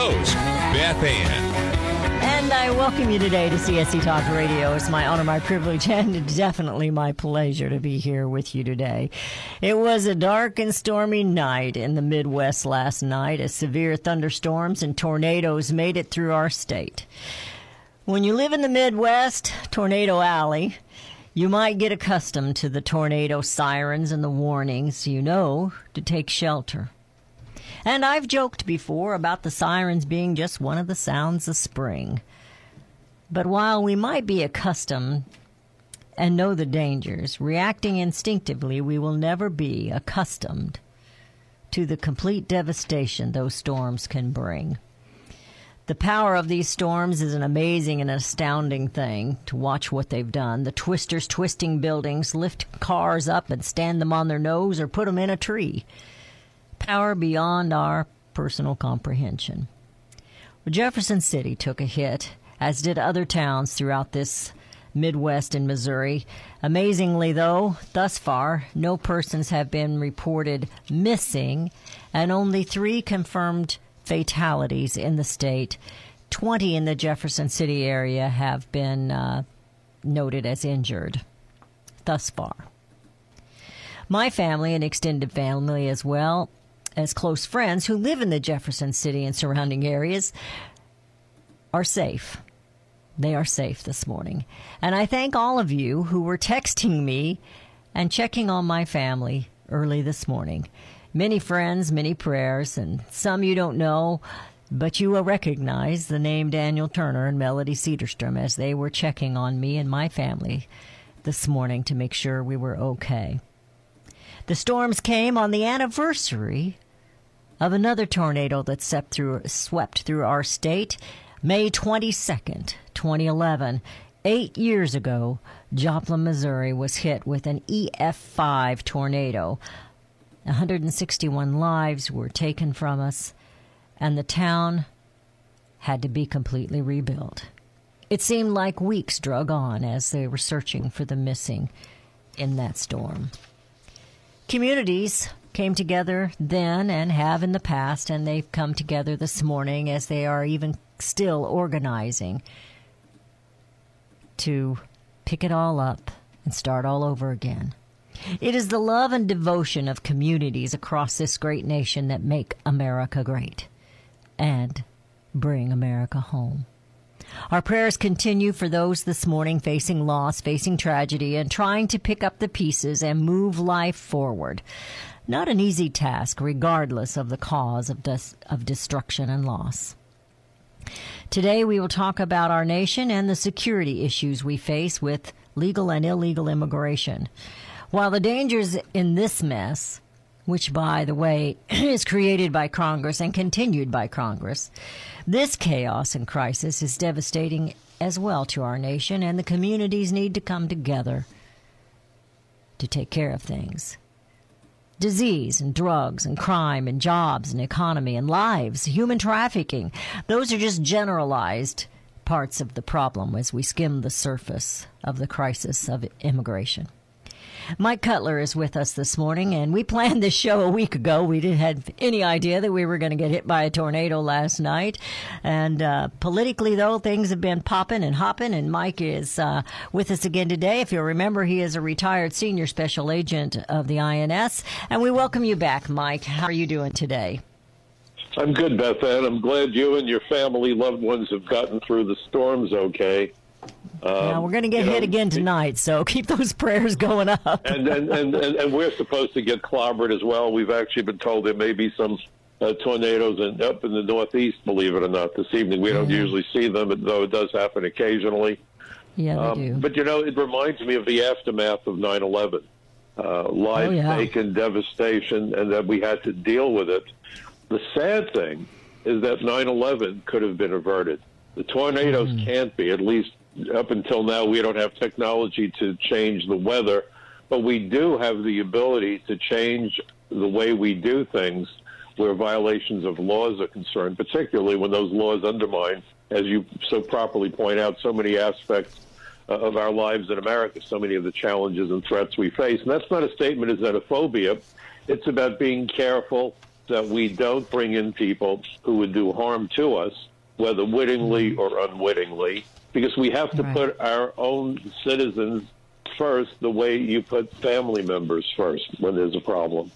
host, Beth Ann. And I welcome you today to CSC Talk Radio. It's my honor, my privilege, and definitely my pleasure to be here with you today. It was a dark and stormy night in the Midwest last night as severe thunderstorms and tornadoes made it through our state. When you live in the Midwest, Tornado Alley, you might get accustomed to the tornado sirens and the warnings you know to take shelter. And I've joked before about the sirens being just one of the sounds of spring. But while we might be accustomed and know the dangers, reacting instinctively, we will never be accustomed to the complete devastation those storms can bring. The power of these storms is an amazing and astounding thing to watch what they've done. The twisters twisting buildings, lift cars up and stand them on their nose or put them in a tree power beyond our personal comprehension. Well, Jefferson City took a hit, as did other towns throughout this Midwest in Missouri. Amazingly, though, thus far, no persons have been reported missing, and only three confirmed fatalities in the state. 20 in the Jefferson City area have been uh, noted as injured thus far. My family and extended family as well as close friends who live in the Jefferson City and surrounding areas are safe. They are safe this morning. And I thank all of you who were texting me and checking on my family early this morning. Many friends, many prayers, and some you don't know, but you will recognize the name Daniel Turner and Melody Cedarstrom as they were checking on me and my family this morning to make sure we were okay. The storms came on the anniversary of another tornado that swept through, swept through our state May 22nd, 2011. Eight years ago, Joplin, Missouri was hit with an EF5 tornado. 161 lives were taken from us, and the town had to be completely rebuilt. It seemed like weeks drug on as they were searching for the missing in that storm. Communities came together then and have in the past, and they've come together this morning as they are even still organizing to pick it all up and start all over again. It is the love and devotion of communities across this great nation that make America great and bring America home. Our prayers continue for those this morning facing loss, facing tragedy, and trying to pick up the pieces and move life forward. Not an easy task, regardless of the cause of, des- of destruction and loss. Today, we will talk about our nation and the security issues we face with legal and illegal immigration. While the dangers in this mess, which, by the way, is created by Congress and continued by Congress, this chaos and crisis is devastating as well to our nation, and the communities need to come together to take care of things disease and drugs and crime and jobs and economy and lives, human trafficking. Those are just generalized parts of the problem as we skim the surface of the crisis of immigration. Mike Cutler is with us this morning, and we planned this show a week ago. We didn't have any idea that we were going to get hit by a tornado last night. And uh, politically, though, things have been popping and hopping, and Mike is uh, with us again today. If you'll remember, he is a retired senior special agent of the INS, and we welcome you back, Mike. How are you doing today? I'm good, Beth Ann. I'm glad you and your family, loved ones have gotten through the storms okay. Um, yeah, we're going to get hit know, again tonight, so keep those prayers going up. and, and, and, and, we're supposed to get clobbered as well. We've actually been told there may be some uh, tornadoes in, up in the northeast, believe it or not, this evening. We don't usually see them, though it does happen occasionally. Yeah, they um, do. But, you know, it reminds me of the aftermath of 9 11. Uh, life oh, yeah. taken, devastation, and that we had to deal with it. The sad thing is that 9/11 could have been averted. The tornadoes can't be. At least up until now, we don't have technology to change the weather, but we do have the ability to change the way we do things where violations of laws are concerned, particularly when those laws undermine, as you so properly point out, so many aspects uh, of our lives in America, so many of the challenges and threats we face. And that's not a statement of xenophobia. It's about being careful that we don't bring in people who would do harm to us, whether wittingly or unwittingly, because we have to Right. put our own citizens first the way you put family members first when there's a problem.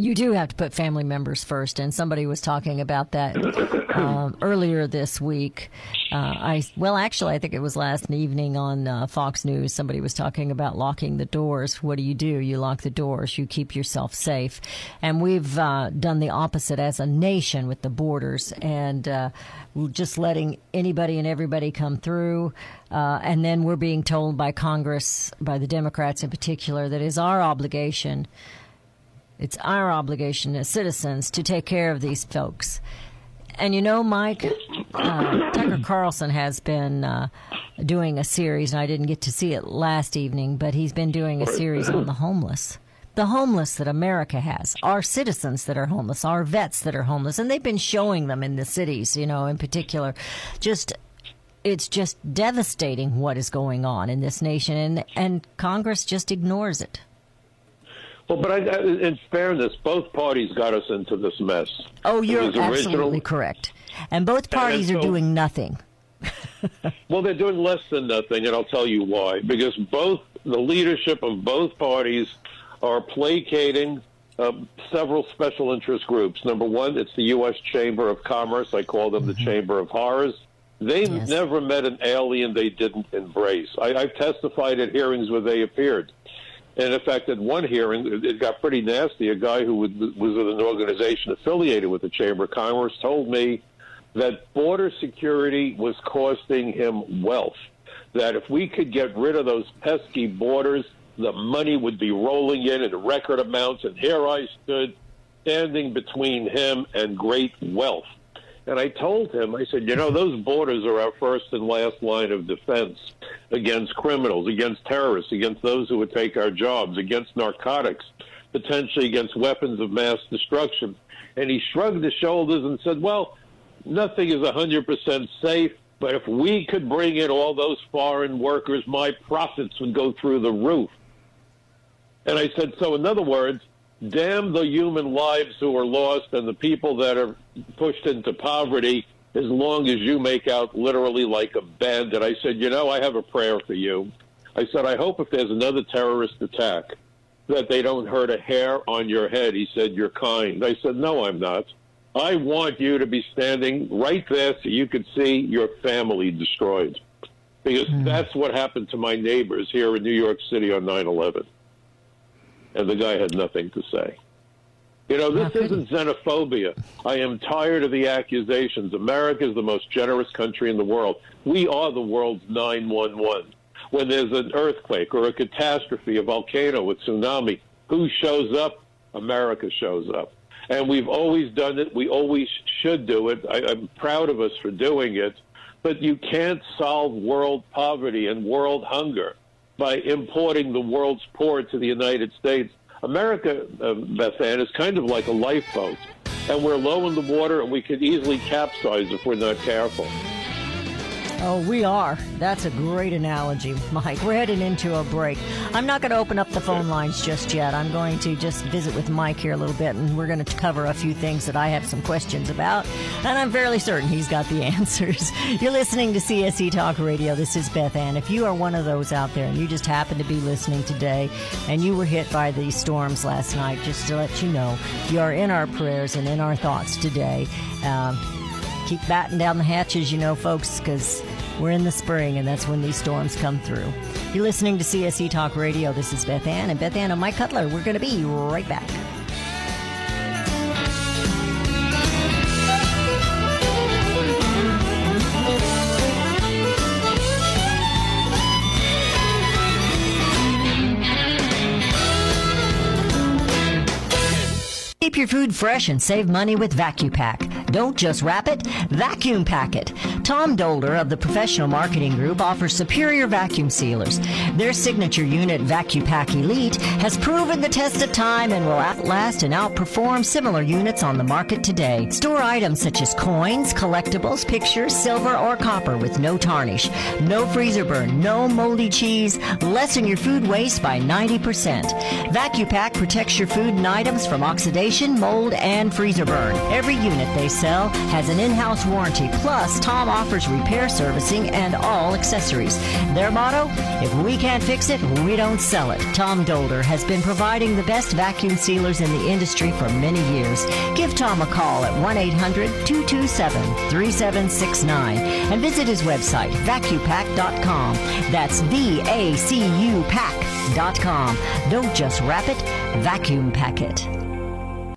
You do have to put family members first, and somebody was talking about that um, earlier this week. Uh, I well, actually, I think it was last evening on uh, Fox News. Somebody was talking about locking the doors. What do you do? You lock the doors. You keep yourself safe, and we've uh, done the opposite as a nation with the borders and uh, just letting anybody and everybody come through. Uh, and then we're being told by Congress, by the Democrats in particular, that is our obligation it's our obligation as citizens to take care of these folks. And you know, Mike, uh, Tucker Carlson has been uh, doing a series, and I didn't get to see it last evening, but he's been doing a series on the homeless. The homeless that America has, our citizens that are homeless, our vets that are homeless, and they've been showing them in the cities, you know, in particular. Just it's just devastating what is going on in this nation, and, and Congress just ignores it. Well, but I, I, in fairness, both parties got us into this mess. Oh, you're absolutely original- correct. And both parties and are so- doing nothing. Well, they're doing less than nothing, and I'll tell you why. Because both the leadership of both parties are placating uh, several special interest groups. Number one, it's the U.S. Chamber of Commerce. I call them the Chamber of Horrors. They Yes. never met an alien they didn't embrace. I, I've testified at hearings where they appeared. And in fact, at one hearing, it- got pretty nasty. A guy who was with an organization affiliated with the Chamber of Commerce told me that border security was costing him wealth. That if we could get rid of those pesky borders, the money would be rolling in in record amounts. And here I stood standing between him and great wealth. And I told him, I said, you know, those borders are our first and last line of defense against criminals, against terrorists, against those who would take our jobs, against narcotics, potentially against weapons of mass destruction. And he shrugged his shoulders and said, well, nothing is 100% safe, but if we could bring in all those foreign workers, my profits would go through the roof. And I said, so in other words, damn the human lives who are lost and the people that are pushed into poverty as long as you make out literally like a bandit. I said, you know, I have a prayer for you. I said, I hope if there's another terrorist attack that they don't hurt a hair on your head. He said, you're kind. I said, no, I'm not. I want you to be standing right there so you could see your family destroyed. Because hmm. that's what happened to my neighbors here in New York City on 9 11 and the guy had nothing to say. You know, this oh, How isn't xenophobia. I am tired of the accusations. America is the most generous country in the world. We are the world's 911. When there's an earthquake or a catastrophe, a volcano, a tsunami, who shows up? America shows up. And we've always done it. We always should do it. I, I'm proud of us for doing it. But you can't solve world poverty and world hunger by importing the world's poor to the United States. America, uh, is kind of like a lifeboat, and we're low in the water, and we could easily capsize if we're not careful. Oh, we are. That's a great analogy, Mike. We're heading into a break. I'm not going to open up the phone lines just yet. I'm going to just visit with Mike here a little bit, and we're going to cover a few things that I have some questions about, and I'm fairly certain he's got the answers. You're listening to CSC Talk Radio. This is Beth Ann. If you are one of those out there and you just happen to be listening today and you were hit by these storms last night, just to let you know, you are in our prayers and in our thoughts today. Um, keep batting down the hatches, you know, folks, because we're in the spring and that's when these storms come through. You're listening to CSC Talk Radio. This is Beth Ann and Beth Ann and Mike Cutler. We're going to be right back. Keep your food fresh and save money with VacuPack. Don't just wrap it, vacuum pack it. Tom Dolder of the Professional Marketing Group offers superior vacuum sealers. Their signature unit, VacuPack Elite, has proven the test of time and will outlast and outperform similar units on the market today. Store items such as coins, collectibles, pictures, silver, or copper with no tarnish, no freezer burn, no moldy cheese. Lessen your food waste by 90%. VacuPack protects your food and items from oxidation, mold, and freezer burn. Every unit they sell has an in-house warranty. Plus, Tom offers repair servicing and all accessories. Their motto, if we can't fix it, we don't sell it. Tom Dolder has been providing the best vacuum sealers in the industry for many years. Give Tom a call at 1-800-227-3769 and visit his website, vacupack.com. That's V-A-C-U pack.com. Don't just wrap it, vacuum pack it.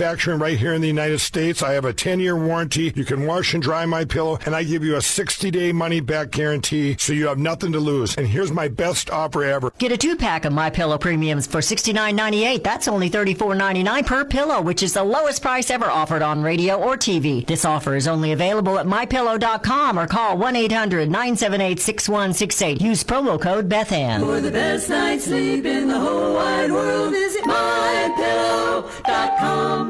right here in the United States. I have a 10-year warranty. You can wash and dry my pillow, and I give you a 60-day money-back guarantee, so you have nothing to lose. And here's my best offer ever. Get a two-pack of My Pillow premiums for $69.98. That's only $34.99 per pillow, which is the lowest price ever offered on radio or TV. This offer is only available at MyPillow.com or call 1-800-978-6168. Use promo code BethAnn. For the best night's sleep in the whole wide world, visit mypillow.com.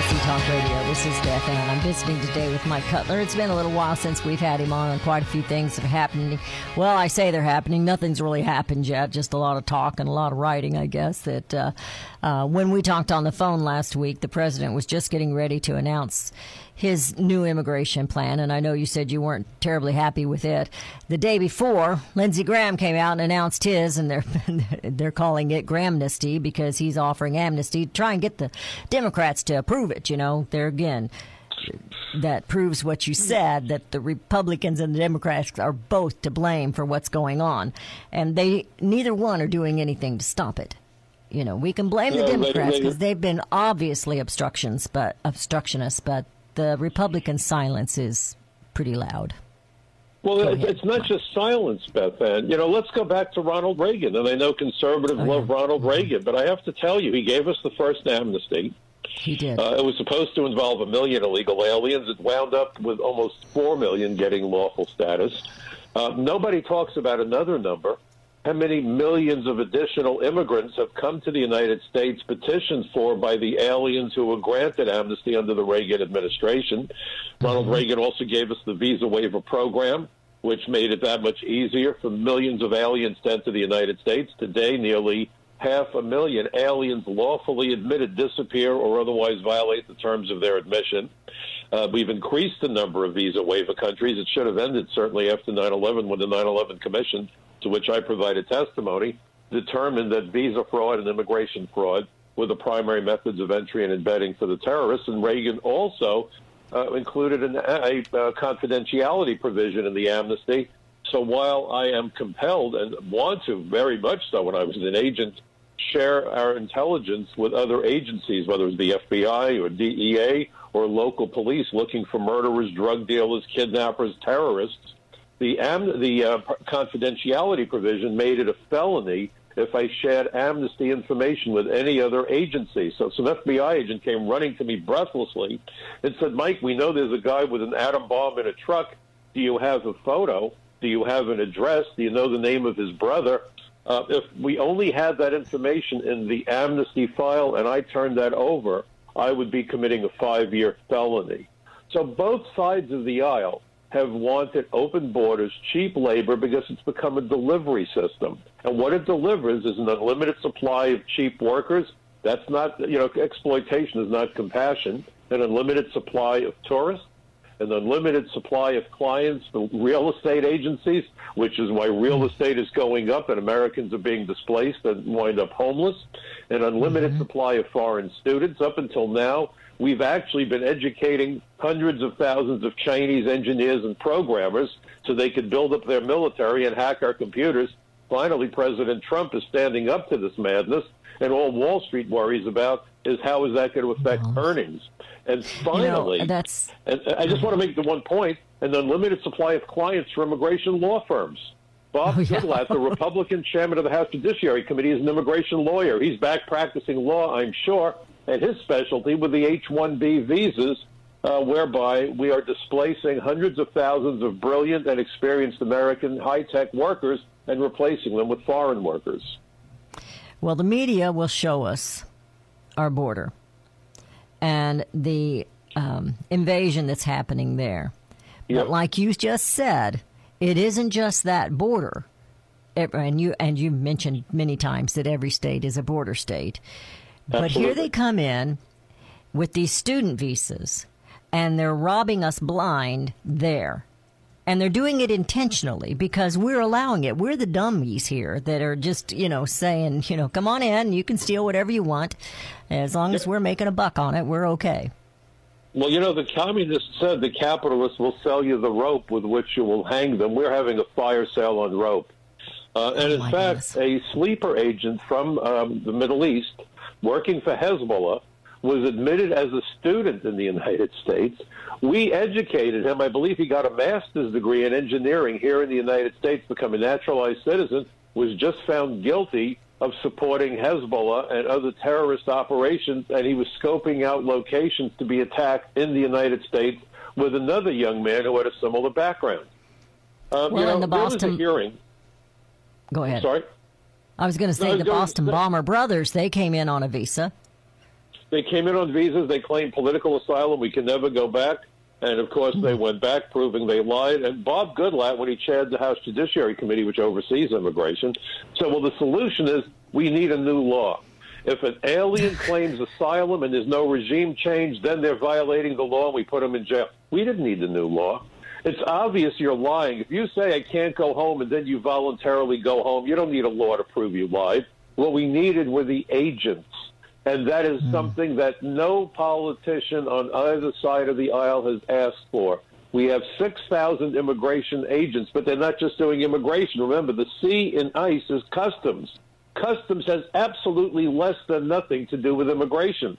Talk Radio. This is Beth Ann. I'm visiting today with Mike Cutler. It's been a little while since we've had him on, and quite a few things have happened. Well, I say they're happening. Nothing's really happened yet. Just a lot of talk and a lot of writing, I guess. That uh, uh, when we talked on the phone last week, the president was just getting ready to announce his new immigration plan, and I know you said you weren't terribly happy with it. The day before, Lindsey Graham came out and announced his, and they're they're calling it Grahamnesty because he's offering amnesty to try and get the Democrats to approve it. You know, there again, that proves what you said that the Republicans and the Democrats are both to blame for what's going on, and they neither one are doing anything to stop it. You know, we can blame the Yeah, Democrats because they've been obviously obstructions, but obstructionists, but the Republican silence is pretty loud. Well, it, it's not just silence, Beth Ann. You know, let's go back to Ronald Reagan. And I know conservatives Oh, love. Ronald Reagan, but I have to tell you, he gave us the first amnesty. He did. Uh, it was supposed to involve a million illegal aliens. It wound up with almost four million getting lawful status. Uh, nobody talks about another number. How many millions of additional immigrants have come to the United States petitioned for by the aliens who were granted amnesty under the Reagan administration? Ronald Reagan also gave us the visa waiver program, which made it that much easier for millions of aliens to enter the United States. Today, nearly half a million aliens lawfully admitted disappear or otherwise violate the terms of their admission. Uh, we've increased the number of visa waiver countries. It should have ended certainly after 9/11 when the 9/11 Commission, to which I provided testimony, determined that visa fraud and immigration fraud were the primary methods of entry and embedding for the terrorists. And Reagan also uh, included an, a, a confidentiality provision in the amnesty. So while I am compelled and want to very much so when I was an agent share our intelligence with other agencies, whether it's the FBI or DEA or local police looking for murderers, drug dealers, kidnappers, terrorists, the, am- the uh, confidentiality provision made it a felony if I shared amnesty information with any other agency. So some FBI agent came running to me breathlessly and said, Mike, we know there's a guy with an atom bomb in a truck. Do you have a photo? Do you have an address? Do you know the name of his brother? Uh, if we only had that information in the amnesty file and I turned that over, I would be committing a five year felony. So both sides of the aisle have wanted open borders, cheap labor, because it's become a delivery system. And what it delivers is an unlimited supply of cheap workers. That's not, you know, exploitation is not compassion. An unlimited supply of tourists, an unlimited supply of clients for real estate agencies, which is why real hmm. estate is going up and Americans are being displaced and wind up homeless, an unlimited mm-hmm. supply of foreign students. Up until now, we've actually been educating hundreds of thousands of Chinese engineers and programmers so they could build up their military and hack our computers. Finally, President Trump is standing up to this madness, and all Wall Street worries about is how is that going to affect earnings. And finally, that's and I just want to make the one point: an unlimited supply of clients for immigration law firms. Bob Oh, yeah. Goodlatte, the Republican chairman of the House Judiciary Committee, is an immigration lawyer. He's back practicing law, I'm sure, and his specialty with the H-1B visas, uh, whereby we are displacing hundreds of thousands of brilliant and experienced American high-tech workers and replacing them with foreign workers. Well, the media will show us our border and the um, invasion that's happening there. Yep. But like you just said, it isn't just that border. Ev- And you and you mentioned many times that every state is a border state. But here they come in with these student visas and they're robbing us blind there. And they're doing it intentionally because we're allowing it. We're the dummies here that are just, you know, saying, you know, come on in, you can steal whatever you want. As long as we're making a buck on it, we're okay. Well, you know, the communists said the capitalists will sell you the rope with which you will hang them. We're having a fire sale on rope. Uh, and Oh, in fact, a sleeper agent from um, the Middle East working for Hezbollah was admitted as a student in the United States. We educated him. I believe he got a master's degree in engineering here in the United States, become a naturalized citizen, was just found guilty of supporting Hezbollah and other terrorist operations, and he was scoping out locations to be attacked in the United States with another young man who had a similar background. Um, Well, you know, in the Boston- hearing. Go ahead. Sorry. I was going to say No, the Boston Bomber Brothers, they came in on a visa. They came in on visas. They claimed political asylum. We can never go back. And of course, they went back, proving they lied. And Bob Goodlatte, when he chaired the House Judiciary Committee, which oversees immigration, said, "Well, the solution is we need a new law. If an alien claims asylum and there's no regime change, then they're violating the law, and we put them in jail. We didn't need the new law." It's obvious you're lying. If you say I can't go home and then you voluntarily go home, you don't need a law to prove you lied. What we needed were the agents. And that is something that no politician on either side of the aisle has asked for. We have 6,000 immigration agents, but they're not just doing immigration. Remember, the C in ICE is customs. Customs has absolutely less than nothing to do with immigration.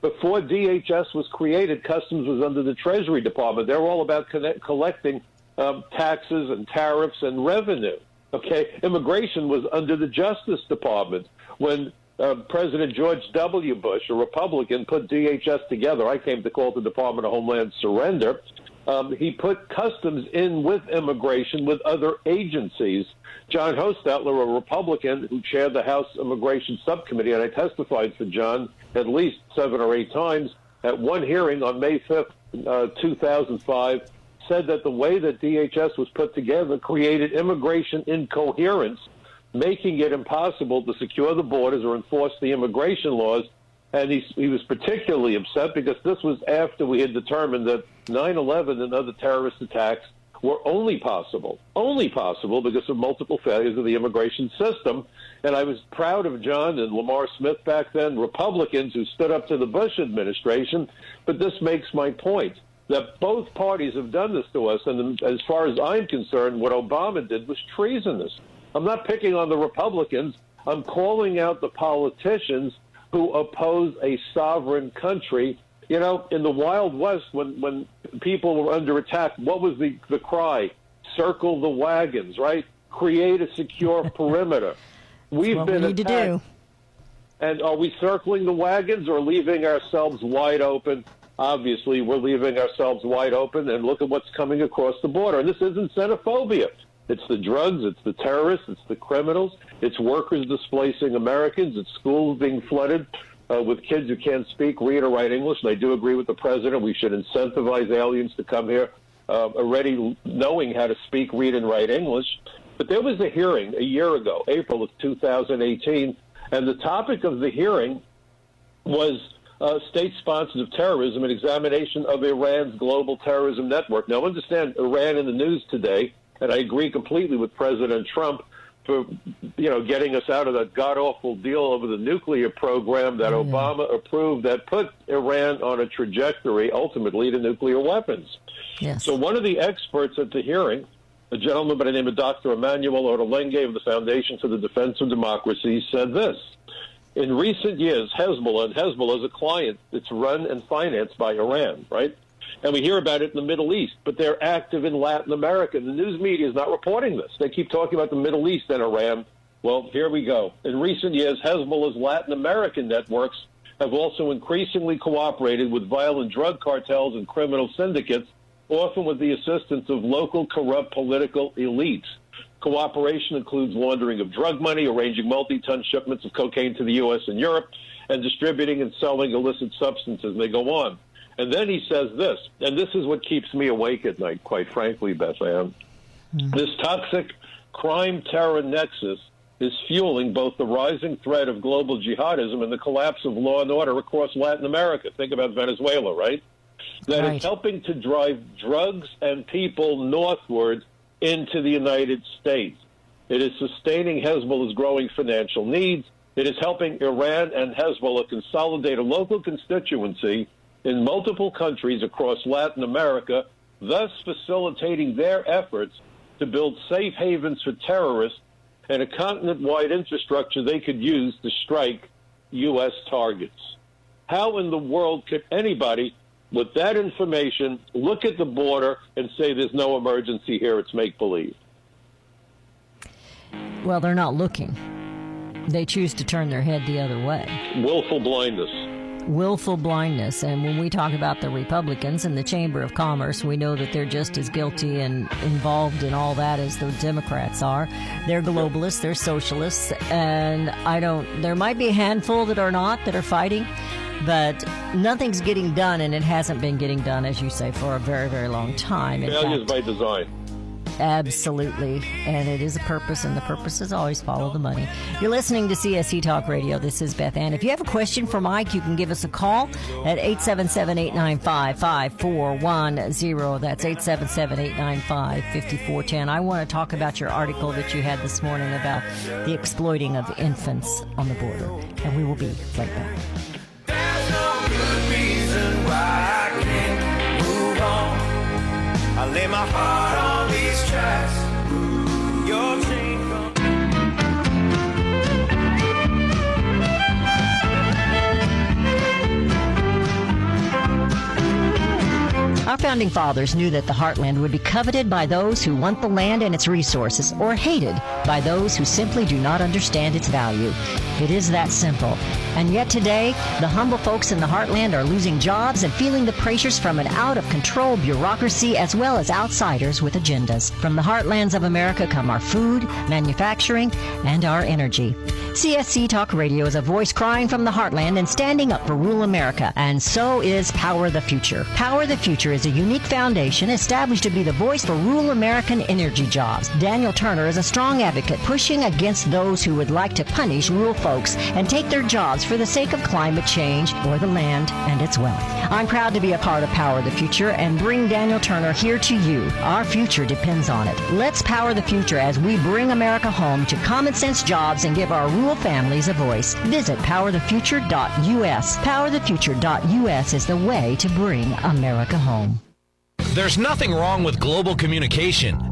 Before DHS was created, Customs was under the Treasury Department. They're all about connect, collecting um, taxes and tariffs and revenue. Okay, immigration was under the Justice Department when uh, President George W. Bush, a Republican, put DHS together. I came to call the Department of Homeland surrender. Um, he put customs in with immigration with other agencies. John Hostettler, a Republican who chaired the House Immigration Subcommittee, and I testified for John at least seven or eight times at one hearing on May 5th, uh, 2005, said that the way that DHS was put together created immigration incoherence, making it impossible to secure the borders or enforce the immigration laws. And he, he was particularly upset because this was after we had determined that 9 11 and other terrorist attacks were only possible, only possible because of multiple failures of the immigration system. And I was proud of John and Lamar Smith back then, Republicans who stood up to the Bush administration. But this makes my point. that both parties have done this to us. And as far as I'm concerned, what Obama did was treasonous. I'm not picking on the Republicans. I'm calling out the politicians who oppose a sovereign country. You know, in the Wild West, when, when people were under attack, what was the, the cry? Circle the wagons, right? Create a secure perimeter. We've what been we need to attacked. do. And are we circling the wagons or leaving ourselves wide open? Obviously, we're leaving ourselves wide open, and look at what's coming across the border. And this isn't xenophobia. It's the drugs, it's the terrorists, it's the criminals, it's workers displacing Americans, it's schools being flooded uh, with kids who can't speak, read, or write English. And I do agree with the president. We should incentivize aliens to come here uh, already knowing how to speak, read, and write English. But there was a hearing a year ago, April of 2018, and the topic of the hearing was uh, state sponsors of terrorism, an examination of Iran's global terrorism network. Now, understand Iran in the news today, and I agree completely with President Trump for you know getting us out of that god awful deal over the nuclear program that Obama approved that put Iran on a trajectory ultimately to nuclear weapons. Yes. So one of the experts at the hearing, a gentleman by the name of Dr. Emmanuel Ottolenghi of the Foundation for the Defense of Democracy, said this. In recent years, Hezbollah, and Hezbollah is a client that's run and financed by Iran, right? And we hear about it in the Middle East, but they're active in Latin America. The news media is not reporting this. They keep talking about the Middle East and Iran. Well, here we go. In recent years, Hezbollah's Latin American networks have also increasingly cooperated with violent drug cartels and criminal syndicates, often with the assistance of local corrupt political elites. Cooperation includes laundering of drug money, arranging multi-ton shipments of cocaine to the U.S. and Europe, and distributing and selling illicit substances. They go on. And then he says this, and this is what keeps me awake at night, quite frankly, Beth Ann. Hmm. This toxic crime terror nexus is fueling both the rising threat of global jihadism and the collapse of law and order across Latin America. Think about Venezuela, right? That Right. is helping to drive drugs and people northward into the United States. It is sustaining Hezbollah's growing financial needs. It is helping Iran and Hezbollah consolidate a local constituency in multiple countries across Latin America, thus facilitating their efforts to build safe havens for terrorists and a continent wide infrastructure they could use to strike U.S. targets. How in the world could anybody, with that information, look at the border and say there's no emergency here, it's make believe? Well, they're not looking. They choose to turn their head the other way. Willful blindness. Willful blindness. And when we talk about the Republicans and the Chamber of Commerce, we know that they're just as guilty and involved in all that as the Democrats are. They're globalists, they're socialists, and I don't, there might be a handful that are not, that are fighting. But nothing's getting done, and it hasn't been getting done, as you say, for a very, very long time. In Failures fact, by design. Absolutely. And it is a purpose, and the purpose is always follow the money. You're listening to CSC Talk Radio. This is Beth Ann. If you have a question for Mike, you can give us a call at 877 895 5410. That's 877 895 5410. I want to talk about your article that you had this morning about the exploiting of infants on the border. And we will be right back. I lay my heart on Our founding fathers knew that the heartland would be coveted by those who want the land and its resources, or hated by those who simply do not understand its value. It is that simple. And yet today, the humble folks in the heartland are losing jobs and feeling the pressures from an out of control bureaucracy as well as outsiders with agendas. From the heartlands of America come our food, manufacturing, and our energy. CSC Talk Radio is a voice crying from the heartland and standing up for rural America. And so is Power the Future. Power the Future is a unique foundation established to be the voice for rural American energy jobs. Daniel Turner is a strong advocate pushing against those who would like to punish rural folks and take their jobs for the sake of climate change or the land and its wealth. I'm proud to be a part of Power the Future and bring Daniel Turner here to you. Our future depends on it. Let's power the future as we bring America home to common sense jobs and give our rural families a voice. Visit powerthefuture.us. Powerthefuture.us is the way to bring America home. There's nothing wrong with global communication.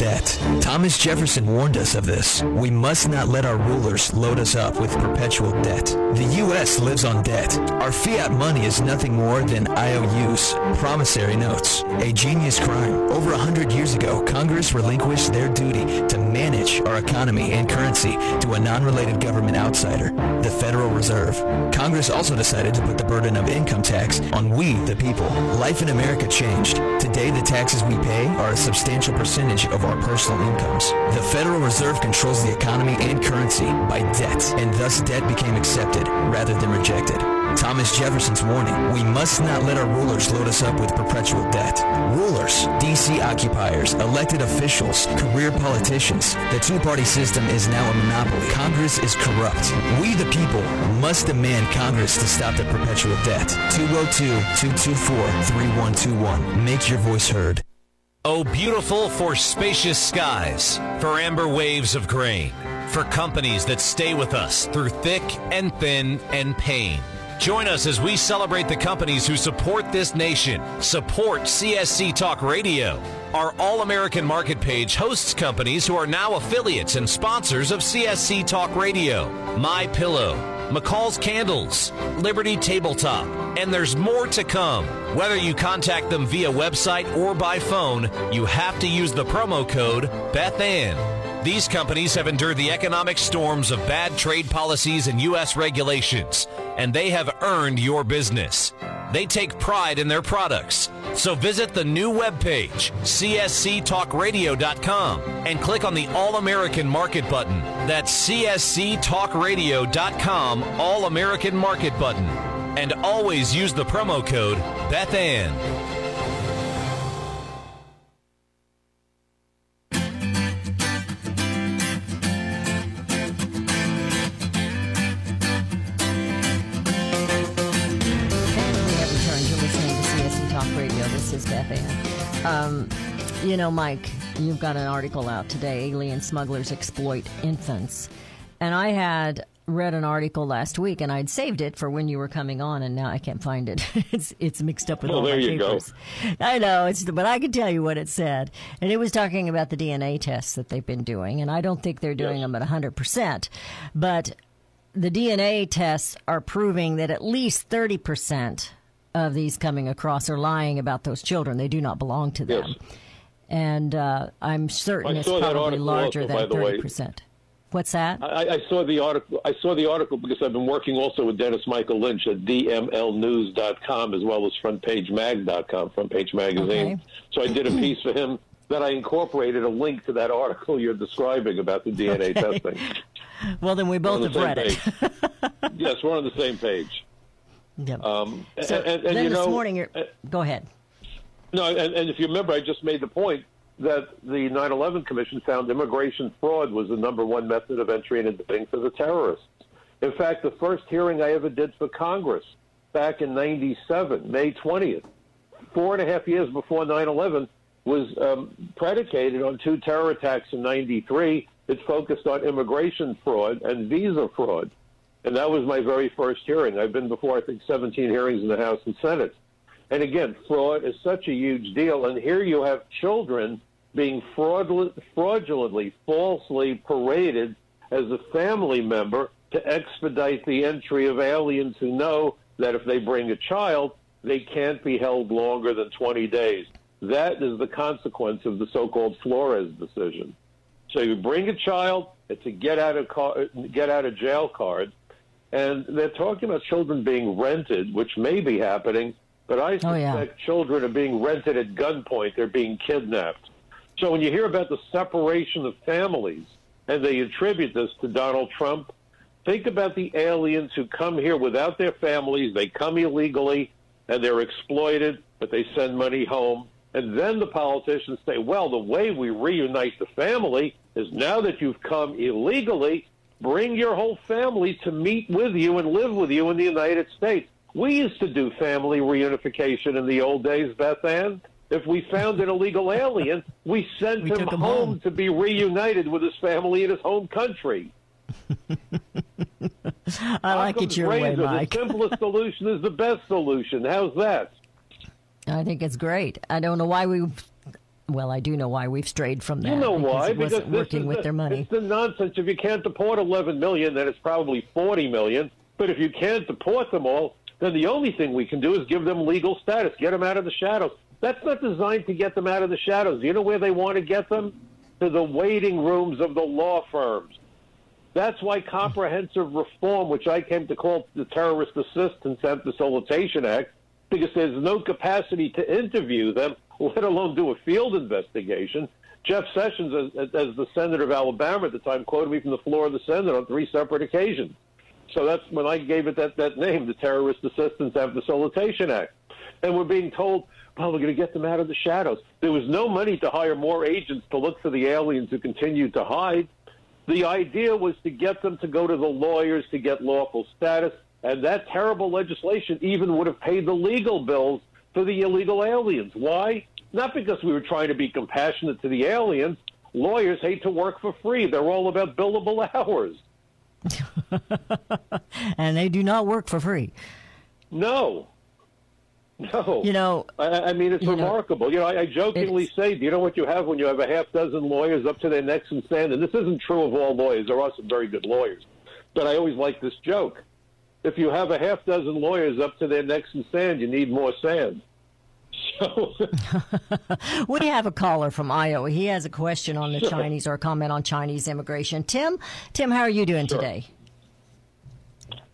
debt. Thomas Jefferson warned us of this. We must not let our rulers load us up with perpetual debt. The U.S. lives on debt. Our fiat money is nothing more than IOUs, promissory notes, a genius crime. Over a hundred years ago, Congress relinquished their duty to manage our economy and currency to a non-related government outsider, the Federal Reserve. Congress also decided to put the burden of income tax on we, the people. Life in America changed. Today, the taxes we pay are a substantial percentage of our personal incomes. The Federal Reserve controls the economy and currency by debt, and thus debt became accepted rather than rejected. Thomas Jefferson's warning, we must not let our rulers load us up with perpetual debt. Rulers, DC occupiers, elected officials, career politicians. The two-party system is now a monopoly. Congress is corrupt. We the people must demand Congress to stop the perpetual debt. 202-224-3121. Make your voice heard. Oh, beautiful for spacious skies, for amber waves of grain, for companies that stay with us through thick and thin and pain. Join us as we celebrate the companies who support this nation. Support CSC Talk Radio. Our All American Market page hosts companies who are now affiliates and sponsors of CSC Talk Radio. My Pillow, McCall's Candles, Liberty Tabletop, and there's more to come. Whether you contact them via website or by phone, you have to use the promo code BethAnn. These companies have endured the economic storms of bad trade policies and U.S. regulations, and they have earned your business. They take pride in their products. So visit the new webpage, csctalkradio.com, and click on the All American Market button. That's csctalkradio.com, All American Market button. And always use the promo code BethAnn. You know, Mike, you've got an article out today Alien Smugglers Exploit Infants. And I had read an article last week and I'd saved it for when you were coming on and now I can't find it. it's it's mixed up with Well, all there my you go. I know, it's but I can tell you what it said. And it was talking about the DNA tests that they've been doing and I don't think they're doing Yes. them at 100%. But the DNA tests are proving that at least 30% of these coming across are lying about those children. They do not belong to them. Yes. And uh, I'm certain I it's probably larger also, than way. 30%. What's that? I, I saw the article. I saw the article because I've been working also with Dennis Michael Lynch at DMLNews.com as well as FrontPageMag.com, Front Page Magazine. Okay. So I did a piece for him that I incorporated a link to that article you're describing about the DNA testing. Well, then we both the have read it. yes, we're on the same page. Yep. Um, so and, and, and then you this know, morning, you're, uh, go ahead. No, and, and if you remember, I just made the point that the 9/11 Commission found immigration fraud was the number one method of entry and admitting for the terrorists. In fact, the first hearing I ever did for Congress back in '97, May 20th, four and a half years before 9/11, was um, predicated on two terror attacks in '93. It focused on immigration fraud and visa fraud, and that was my very first hearing. I've been before, I think, 17 hearings in the House and Senate. And again, fraud is such a huge deal. And here you have children being fraudulent, fraudulently, falsely paraded as a family member to expedite the entry of aliens who know that if they bring a child, they can't be held longer than 20 days. That is the consequence of the so-called Flores decision. So you bring a child, it's a get out of car, get out of jail card, and they're talking about children being rented, which may be happening, but I suspect Oh, yeah. children are being rented at gunpoint. They're being kidnapped. So when you hear about the separation of families, and they attribute this to Donald Trump, think about the aliens who come here without their families. They come illegally, and they're exploited, but they send money home. And then the politicians say, well, the way we reunite the family is now that you've come illegally, bring your whole family to meet with you and live with you in the United States. We used to do family reunification in the old days, Beth Ann. If we found an illegal alien, we sent We him, him home, home. to be reunited with his family in his home country. I like it Occam's your way, Mike. The simplest solution is the best solution. How's that? I think it's great. I don't know why we. Well, I do know why we've strayed from that. You know because why? It wasn't this working is with the, their money. It's the nonsense. If you can't deport 11 million, then it's probably 40 million. But if you can't deport them all, then the only thing we can do is give them legal status, get them out of the shadows. That's not designed to get them out of the shadows. You know where they want to get them? To the waiting rooms of the law firms. That's why comprehensive reform, which I came to call the Terrorist Assistance and Facilitation Act, because there's no capacity to interview them, let alone do a field investigation. Jeff Sessions, as, as the senator of Alabama at the time, quoted me from the floor of the Senate on three separate occasions. So that's when I gave it that, that name, the Terrorist Assistance and Facilitation Act. And we're being told, well, we're going to get them out of the shadows. There was no money to hire more agents to look for the aliens who continued to hide. The idea was to get them to go to the lawyers to get lawful status, and that terrible legislation even would have paid the legal bills for the illegal aliens. Why? Not because we were trying to be compassionate to the aliens. Lawyers hate to work for free. They're all about billable hours. and they do not work for free. No. No. You know, I, I mean, it's you know, remarkable. you know, I, I jokingly say, do you know what you have when you have a half dozen lawyers up to their necks in sand? And this isn't true of all lawyers. There are some very good lawyers. But I always like this joke. If you have a half dozen lawyers up to their necks in sand, you need more sand. So, we have a caller from Iowa. He has a question on the Sure. Chinese or a comment on Chinese immigration. Tim, Tim, how are you doing Sure. today?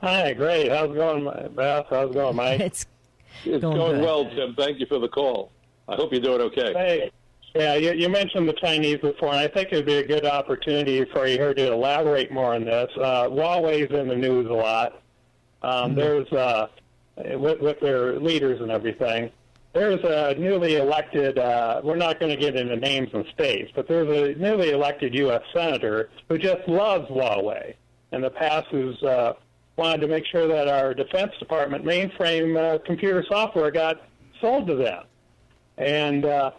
Hi, great. How's it going, my Beth? How's it going, Mike? It's it's Going going, well, Tim. Thank you for the call. I hope you're doing okay. Hey, yeah, you, you mentioned the Chinese before, and I think it'd be a good opportunity for you here to elaborate more on this. Uh, Huawei's in the news a lot. Um, There's uh, with, with their leaders and everything. There's a newly elected. Uh, we're not going to get into names and states, but there's a newly elected U.S. senator who just loves Huawei. In the past, who's uh, wanted to make sure that our Defense Department mainframe uh, computer software got sold to them. And uh,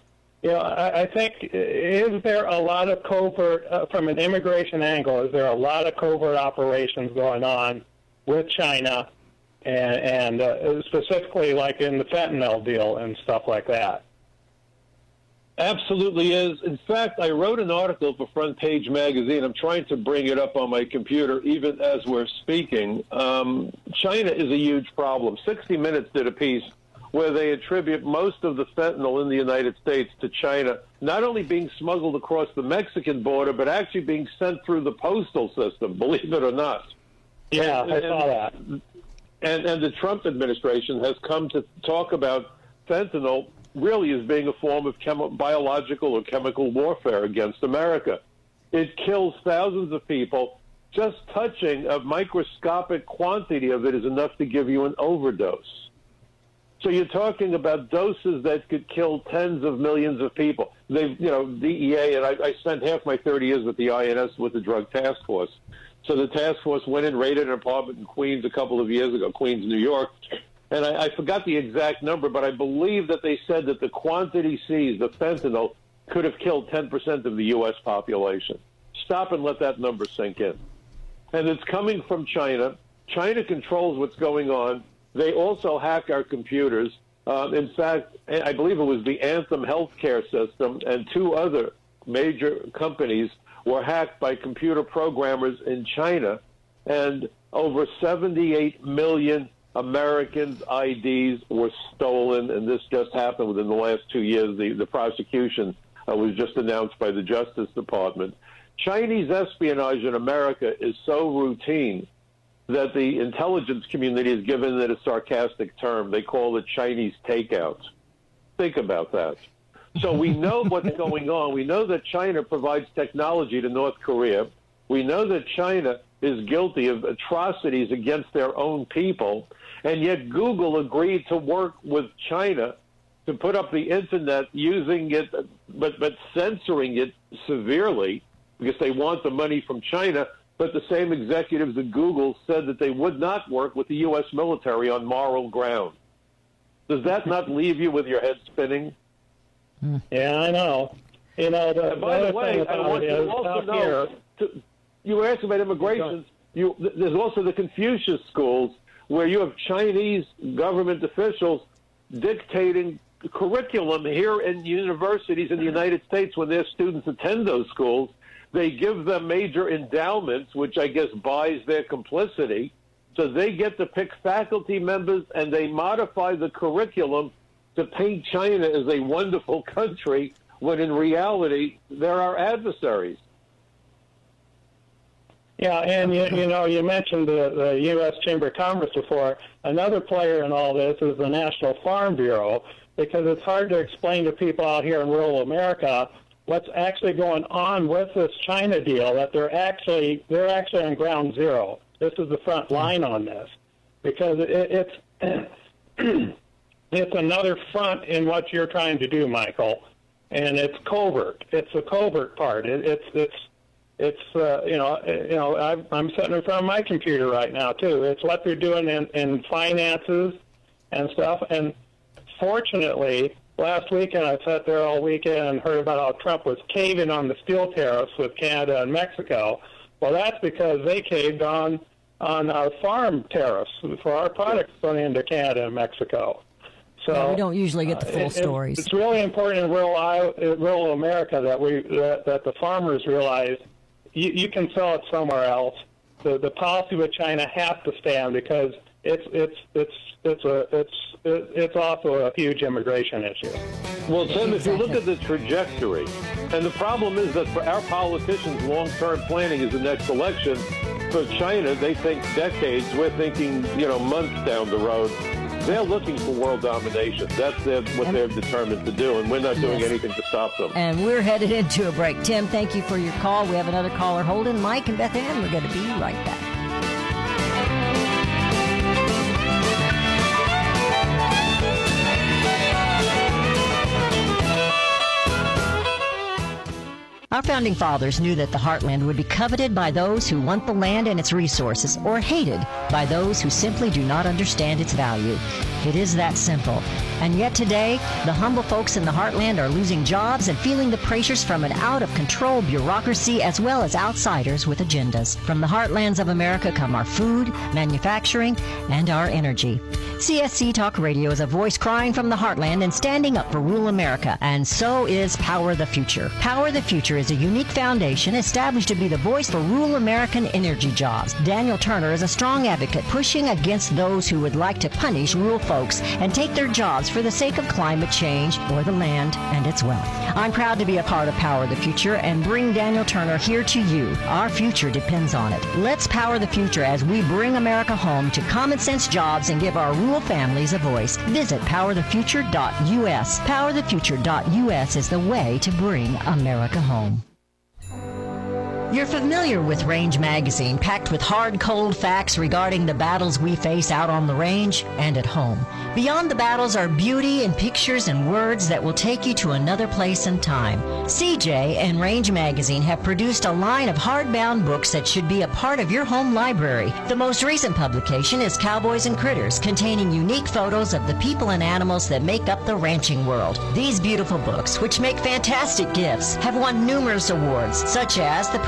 you know, I, I think is there a lot of covert uh, from an immigration angle? Is there a lot of covert operations going on with China, and, and uh, specifically like in the fentanyl deal and stuff like that? Absolutely is. In fact, I wrote an article for Front Page Magazine. I'm trying to bring it up on my computer even as we're speaking. Um, China is a huge problem. 60 Minutes did a piece where they attribute most of the fentanyl in the United States to China, not only being smuggled across the Mexican border, but actually being sent through the postal system, believe it or not. Yeah, And- I saw that. And and the Trump administration has come to talk about fentanyl really as being a form of chemi- biological or chemical warfare against America. It kills thousands of people. Just touching a microscopic quantity of it is enough to give you an overdose. So you're talking about doses that could kill tens of millions of people. They've, you know, DEA, and I, I spent half my 30 years with the INS with the Drug Task Force. So the task force went and raided an apartment in Queens a couple of years ago, Queens, New York. And I, I forgot the exact number, but I believe that they said that the quantity seized, the fentanyl, could have killed 10% of the U.S. population. Stop and let that number sink in. And it's coming from China. China controls what's going on. They also hack our computers. Um, in fact, I believe it was the Anthem healthcare system and two other major companies were hacked by computer programmers in China, and over 78 million Americans' IDs were stolen, and this just happened within the last two years. The, the prosecution uh, was just announced by the Justice Department. Chinese espionage in America is so routine that the intelligence community has given it a sarcastic term. They call it Chinese takeout. Think about that. So we know what's going on. We know that China provides technology to North Korea. We know that China is guilty of atrocities against their own people. And yet Google agreed to work with China to put up the internet using it, but, but censoring it severely because they want the money from China. But the same executives at Google said that they would not work with the U.S. military on moral ground. Does that not leave you with your head spinning? Yeah, I know. You know, the, And by the way, I want you to also know, here, to, you were asking about immigration. You, there's also the Confucius schools where you have Chinese government officials dictating curriculum here in universities in the United States when their students attend those schools. They give them major endowments, which I guess buys their complicity. So they get to pick faculty members and they modify the curriculum to paint China as a wonderful country when in reality they're our adversaries. Yeah, and you, you know, you mentioned the, the U.S. Chamber of Commerce before. Another player in all this is the National Farm Bureau, because it's hard to explain to people out here in rural America what's actually going on with this China deal. That they're actually they're actually on ground zero. This is the front line on this, because it, it's it's another front in what you're trying to do, Michael, and it's covert. It's the covert part. It, it's it's it's uh, you know uh, you know I've, I'm sitting in front of my computer right now too. It's what they're doing in, in finances and stuff. And fortunately, last weekend I sat there all weekend and heard about how Trump was caving on the steel tariffs with Canada and Mexico. Well, that's because they caved on on our farm tariffs for our products going into Canada and Mexico. So Yeah, we don't usually get the uh, full it- it- stories. It's really important in rural Iowa, rural America that we that, that the farmers realize you, you can sell it somewhere else. The the policy with China has to stand because it's it's it's it's a it's it's also a huge immigration issue. Well, Tim, if you look at the trajectory, and the problem is that for our politicians, long-term planning is the next election. For China, they think decades. We're thinking, you know, months down the road. They're looking for world domination. That's their, what they're determined to do, and we're not doing Yes. anything to stop them. And we're headed into a break. Tim, thank you for your call. We have another caller holding. Mike and Beth Ann, we're going to be right back. Our founding fathers knew that the heartland would be coveted by those who want the land and its resources, or hated by those who simply do not understand its value. It is that simple. And yet today, the humble folks in the heartland are losing jobs and feeling the pressures from an out of control bureaucracy as well as outsiders with agendas. From the heartlands of America come our food, manufacturing, and our energy. CSC Talk Radio is a voice crying from the heartland and standing up for rural America, and so is Power the Future. Power the Future is a unique foundation established to be the voice for rural American energy jobs. Daniel Turner is a strong advocate pushing against those who would like to punish rural folks and take their jobs for the sake of climate change or the land and its wealth. I'm proud to be a part of Power the Future and bring Daniel Turner here to you. Our future depends on it. Let's power the future as we bring America home to common sense jobs and give our rural families a voice. Visit powerthefuture.us. Powerthefuture.us is the way to bring America home. You're familiar with Range Magazine, packed with hard, cold facts regarding the battles we face out on the range and at home. Beyond the battles are beauty and pictures and words that will take you to another place and time. CJ and Range Magazine have produced a line of hardbound books that should be a part of your home library. The most recent publication is Cowboys and Critters, containing unique photos of the people and animals that make up the ranching world. These beautiful books, which make fantastic gifts, have won numerous awards, such as the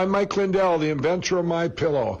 I'm Mike Lindell, the inventor of My Pillow.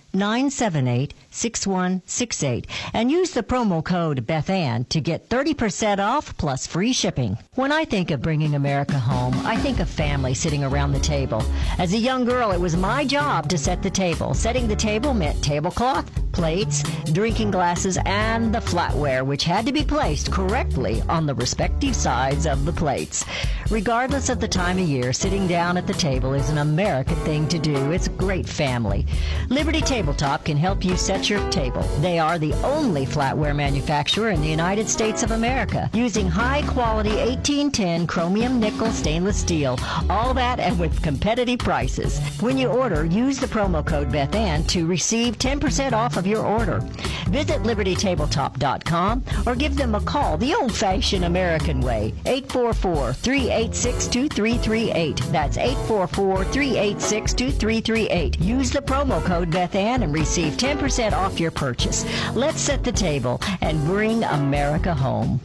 1-800-978-6168 and use the promo code BethAnn to get 30% off plus free shipping. When I think of bringing America home, I think of family sitting around the table. As a young girl, it was my job to set the table. Setting the table meant tablecloth, plates, drinking glasses, and the flatware, which had to be placed correctly on the respective sides of the plates. Regardless of the time of year, sitting down at the table is an American thing to do. It's great family. Liberty Tabletop can help you set your table. They are the only flatware manufacturer in the United States of America, using high quality 1810 chromium nickel stainless steel. All that and with competitive prices. When you order, use the promo code BethAnn to receive 10% off of your order. Visit libertytabletop.com or give them a call the old fashioned American way. 844 386 2338. That's 844 386 2338. Use the promo code Beth Ann and receive 10% off your purchase. Let's set the table and bring America home.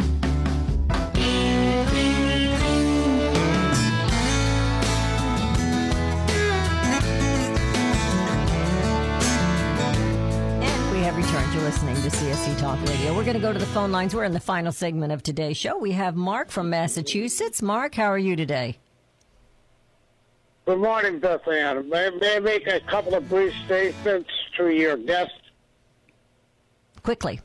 And we have returned. You're listening to CSC Talk Radio. We're going to go to the phone lines. We're in the final segment of today's show. We have Mark from Massachusetts. Mark, how are you today? Good morning, Beth Ann. May, may I make a couple of brief statements to your guest? Quickly.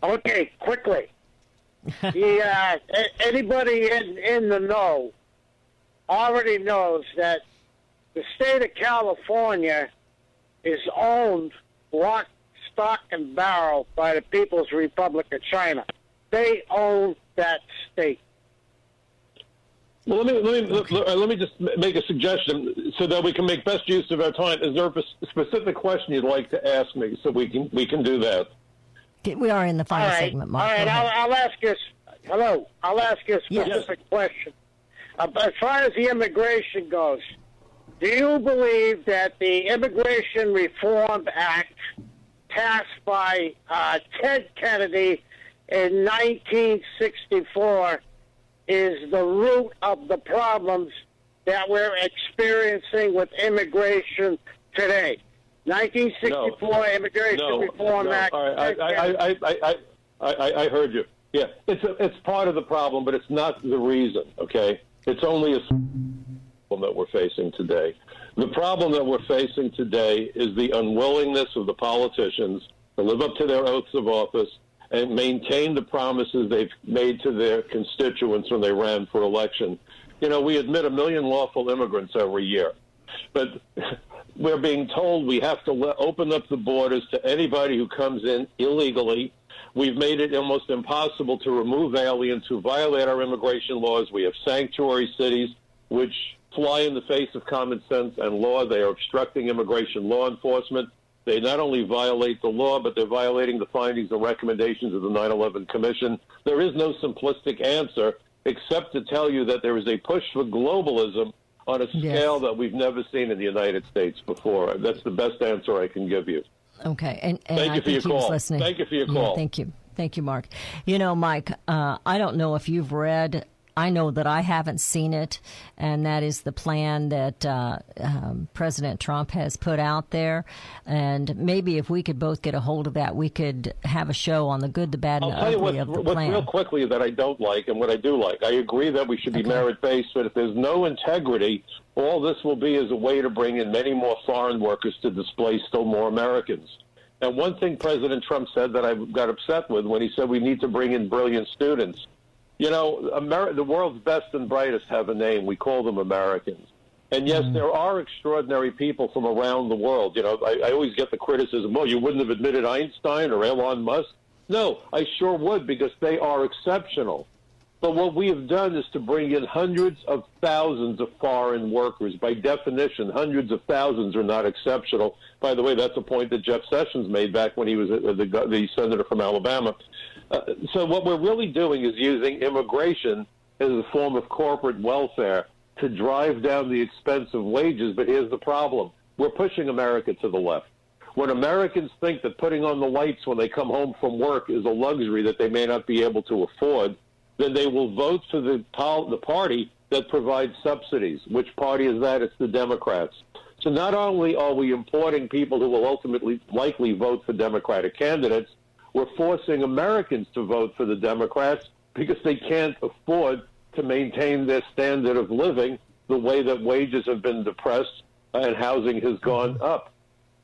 Okay, quickly. the, uh, anybody in, in the know already knows that the state of California is owned lock, stock, and barrel by the People's Republic of China. They own that state. Well, let me let me let, let- let me just make a suggestion so that we can make best use of our time. Is there a specific question you'd like to ask me so we can we can do that? We are in the final All right. segment, Mark. All right, I'll, I'll ask you. Hello, I'll ask you a Yes. specific question. Uh, as far as the immigration goes, do you believe that the Immigration Reform Act passed by uh, Ted Kennedy in 1964 is the root of the problems that we're experiencing with immigration today? 1964 Immigration no, Reform no. Act. All right, I, I, I, I, I, I, I heard you. Yeah, it's a, it's part of the problem, but it's not the reason. Okay, it's only a problem that we're facing today. The problem that we're facing today is the unwillingness of the politicians to live up to their oaths of office and maintain the promises they've made to their constituents when they ran for election. You know, we admit a million lawful immigrants every year, but we're being told we have to open up the borders to anybody who comes in illegally. We've made it almost impossible to remove aliens who violate our immigration laws. We have sanctuary cities which fly in the face of common sense and law. They are obstructing immigration law enforcement. They not only violate the law, but they're violating the findings and recommendations of the 9 11 Commission. There is no simplistic answer except to tell you that there is a push for globalism on a Yes. scale that we've never seen in the United States before. That's the best answer I can give you. Okay, and, and Thank I you for your call. listening. Thank you for your Yeah, call. thank you, thank you, Mark. You know, Mike, uh, I don't know if you've read I know that I haven't seen it, and that is the plan that uh, um, President Trump has put out there. And maybe if we could both get a hold of that, we could have a show on the good, the bad, and I'll the ugly what, of the what plan. real quickly that I don't like and what I do like. I agree that we should be merit based, but if there's no integrity, all this will be is a way to bring in many more foreign workers to displace still more Americans. And one thing President Trump said that I got upset with when he said we need to bring in brilliant students. You know, Amer- the world's best and brightest have a name. We call them Americans. And yes, there are extraordinary people from around the world. You know, I, I always get the criticism, well, you wouldn't have admitted Einstein or Elon Musk. No, I sure would because they are exceptional. But what we have done is to bring in hundreds of thousands of foreign workers. By definition, hundreds of thousands are not exceptional. By the way, that's a point that Jeff Sessions made back when he was uh, the, the senator from Alabama. Uh, so what we're really doing is using immigration as a form of corporate welfare to drive down the expense of wages. But here's the problem. We're pushing America to the left. When Americans think that putting on the lights when they come home from work is a luxury that they may not be able to afford, then they will vote for the, the party that provides subsidies. Which party is that? It's the Democrats. So not only are we importing people who will ultimately likely vote for Democratic candidates, we're forcing Americans to vote for the Democrats because they can't afford to maintain their standard of living the way that wages have been depressed and housing has gone up.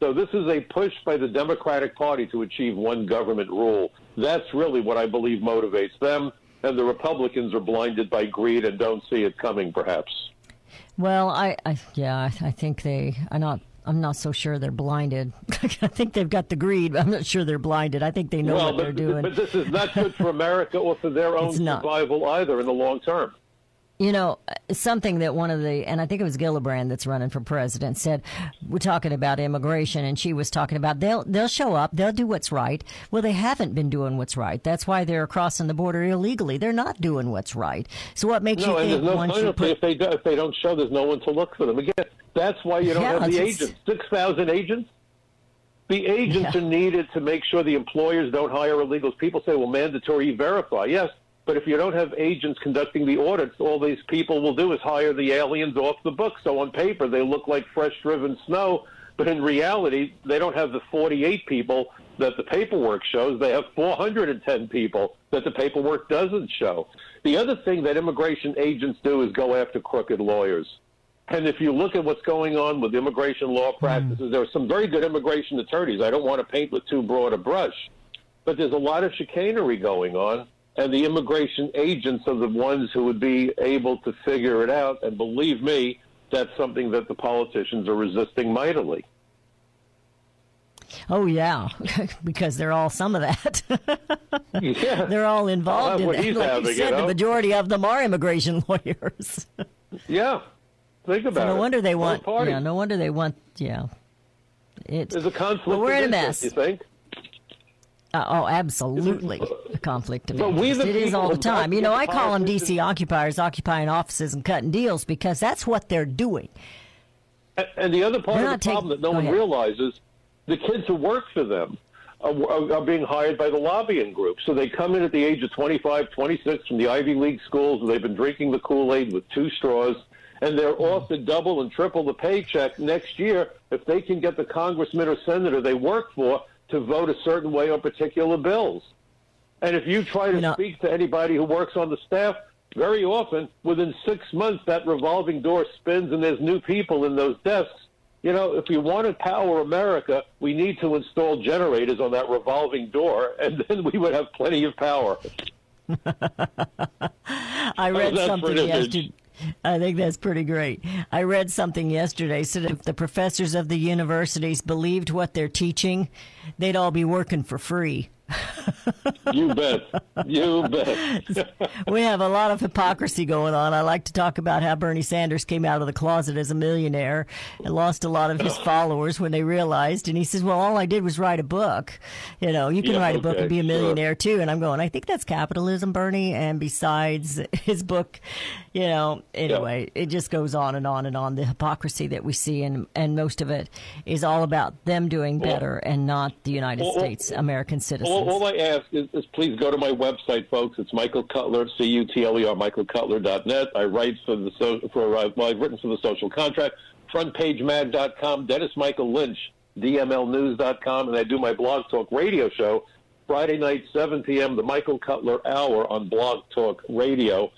So this is a push by the Democratic Party to achieve one government rule. That's really what I believe motivates them, and the Republicans are blinded by greed and don't see it coming, perhaps. Well, I, I yeah, I, think they. I'm not. I'm not so sure they're blinded. I think they've got the greed, but I'm not sure they're blinded. I think they know well, what but, they're doing. but this is not good for America or for their own It's not. survival either in the long term. You know, uh, something that one of the, and I think it was Gillibrand that's running for president, said, we're talking about immigration, and she was talking about they'll they'll show up, they'll do what's right. Well, they haven't been doing what's right. That's why they're crossing the border illegally. They're not doing what's right. So what makes No, you think no should penalty put? if they do, if they don't show. There's no one to look for them. Again, that's why you don't Yeah, have the agents. Six thousand agents. The agents Yeah. are needed to make sure the employers don't hire illegals. People say, "Well, mandatory verify." Yes, but if you don't have agents conducting the audits, all these people will do is hire the aliens off the book. So on paper, they look like fresh driven snow, but in reality, they don't have the 48 people that the paperwork shows. They have 410 people that the paperwork doesn't show. The other thing that immigration agents do is go after crooked lawyers. And if you look at what's going on with immigration law hmm. practices, there are some very good immigration attorneys. I don't want to paint with too broad a brush, but there's a lot of chicanery going on, and the immigration agents are the ones who would be able to figure it out. And believe me, that's something that the politicians are resisting mightily. Oh yeah, because they're all some of that. Yeah. they're all involved Well, in that. Like having, you you said, the majority of them are immigration lawyers. Yeah. Think about So no it. wonder they want. Yeah, no wonder they want. Yeah, it's. There's a conflict Well, we're in a mess. you think? Uh, oh, absolutely, a conflict of But interest. It is all the time. You know, I call them DC occupiers, occupying offices and cutting deals because that's what they're doing. And- And the other part We're of the take- problem that no one ahead. realizes, the kids who work for them are, are, are being hired by the lobbying group. So they come in at the age of 25, 26 from the Ivy League schools, and they've been drinking the Kool-Aid with two straws, and they're off to double and triple the paycheck next year if they can get the congressman or senator they work for to vote a certain way on particular bills. And if you try to speak to anybody who works on the staff, very often within six months that revolving door spins and there's new people in those desks. You know, if we want to power America, we need to install generators on that revolving door, and then we would have plenty of power. I read something yesterday. I think that's pretty great. I read something yesterday said if the professors of the universities believed what they're teaching, they'd all be working for free. You bet. You bet. we have a lot of hypocrisy going on. I like to talk about how Bernie Sanders came out of the closet as a millionaire and lost a lot of his followers when they realized. And he says, "Well, all I did was write a book. You know, you can Yeah, write a book okay, and be a sure. millionaire too." And I'm going, "I think that's capitalism, Bernie." And besides, his book, you know, anyway, it just goes on and on and on. The hypocrisy that we see, and and most of it is all about them doing better and not the United Well, well, States, American citizens. I ask is, is please go to my website, folks. It's Michael Cutler, C-U-T-L-E-R, michaelcutler.net. I write for the so, for uh, well, I've written for the Social Contract, frontpagemag.com, Dennis Michael Lynch, DMLnews.com, and I do my Blog Talk radio show Friday night, 7 p.m., the Michael Cutler Hour on Blog Talk Radio.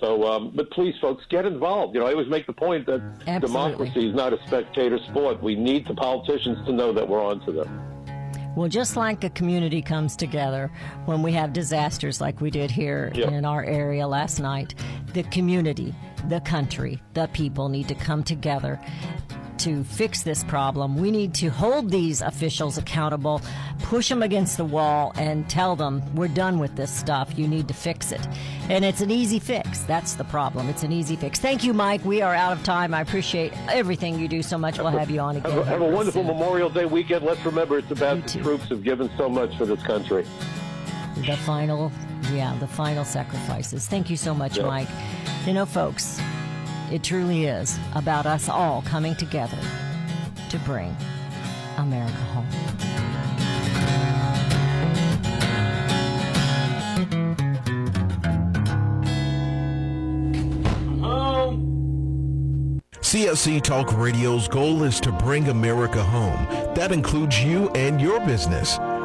So, um, but please, folks, get involved. You know, I always make the point that Absolutely. democracy is not a spectator sport. We need the politicians to know that we're on to them. Well, just like a community comes together when we have disasters like we did here Yep. in our area last night, the community, the country, the people need to come together to fix this problem. We need to hold these officials accountable, push them against the wall, and tell them we're done with this stuff. You need to fix it. And it's an easy fix. That's the problem. It's an easy fix. Thank you, Mike. We are out of time. I appreciate everything you do so much. We'll have you on again. Have a, have a wonderful soon. Memorial Day weekend. Let's remember it's about the troops who've given so much for this country. the final yeah the final sacrifices thank you so much Yeah. mike you know folks it truly is about us all coming together to bring america home CSC Talk Radio's goal is to bring America home. That includes you and your business.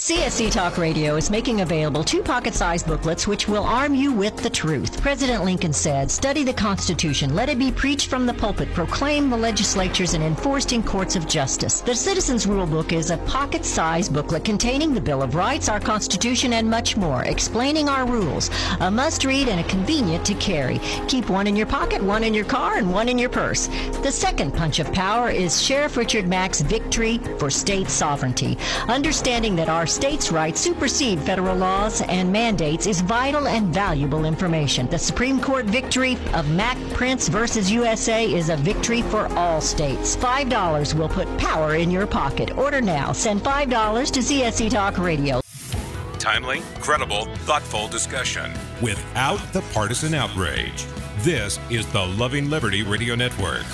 CSC Talk Radio is making available two pocket sized booklets which will arm you with the truth. President Lincoln said, Study the Constitution, let it be preached from the pulpit, proclaimed the legislatures, and enforced in courts of justice. The Citizens Rule Book is a pocket sized booklet containing the Bill of Rights, our Constitution, and much more, explaining our rules. A must read and a convenient to carry. Keep one in your pocket, one in your car, and one in your purse. The second punch of power is Sheriff Richard Mack's Victory for State Sovereignty. Understanding that our states' rights supersede federal laws and mandates is vital and valuable information. The Supreme Court victory of Mack Printz versus USA is a victory for all states. $5 will put power in your pocket. Order now. Send $5 to CSC Talk Radio. Timely, credible, thoughtful discussion without the partisan outrage. This is the Loving Liberty Radio Network.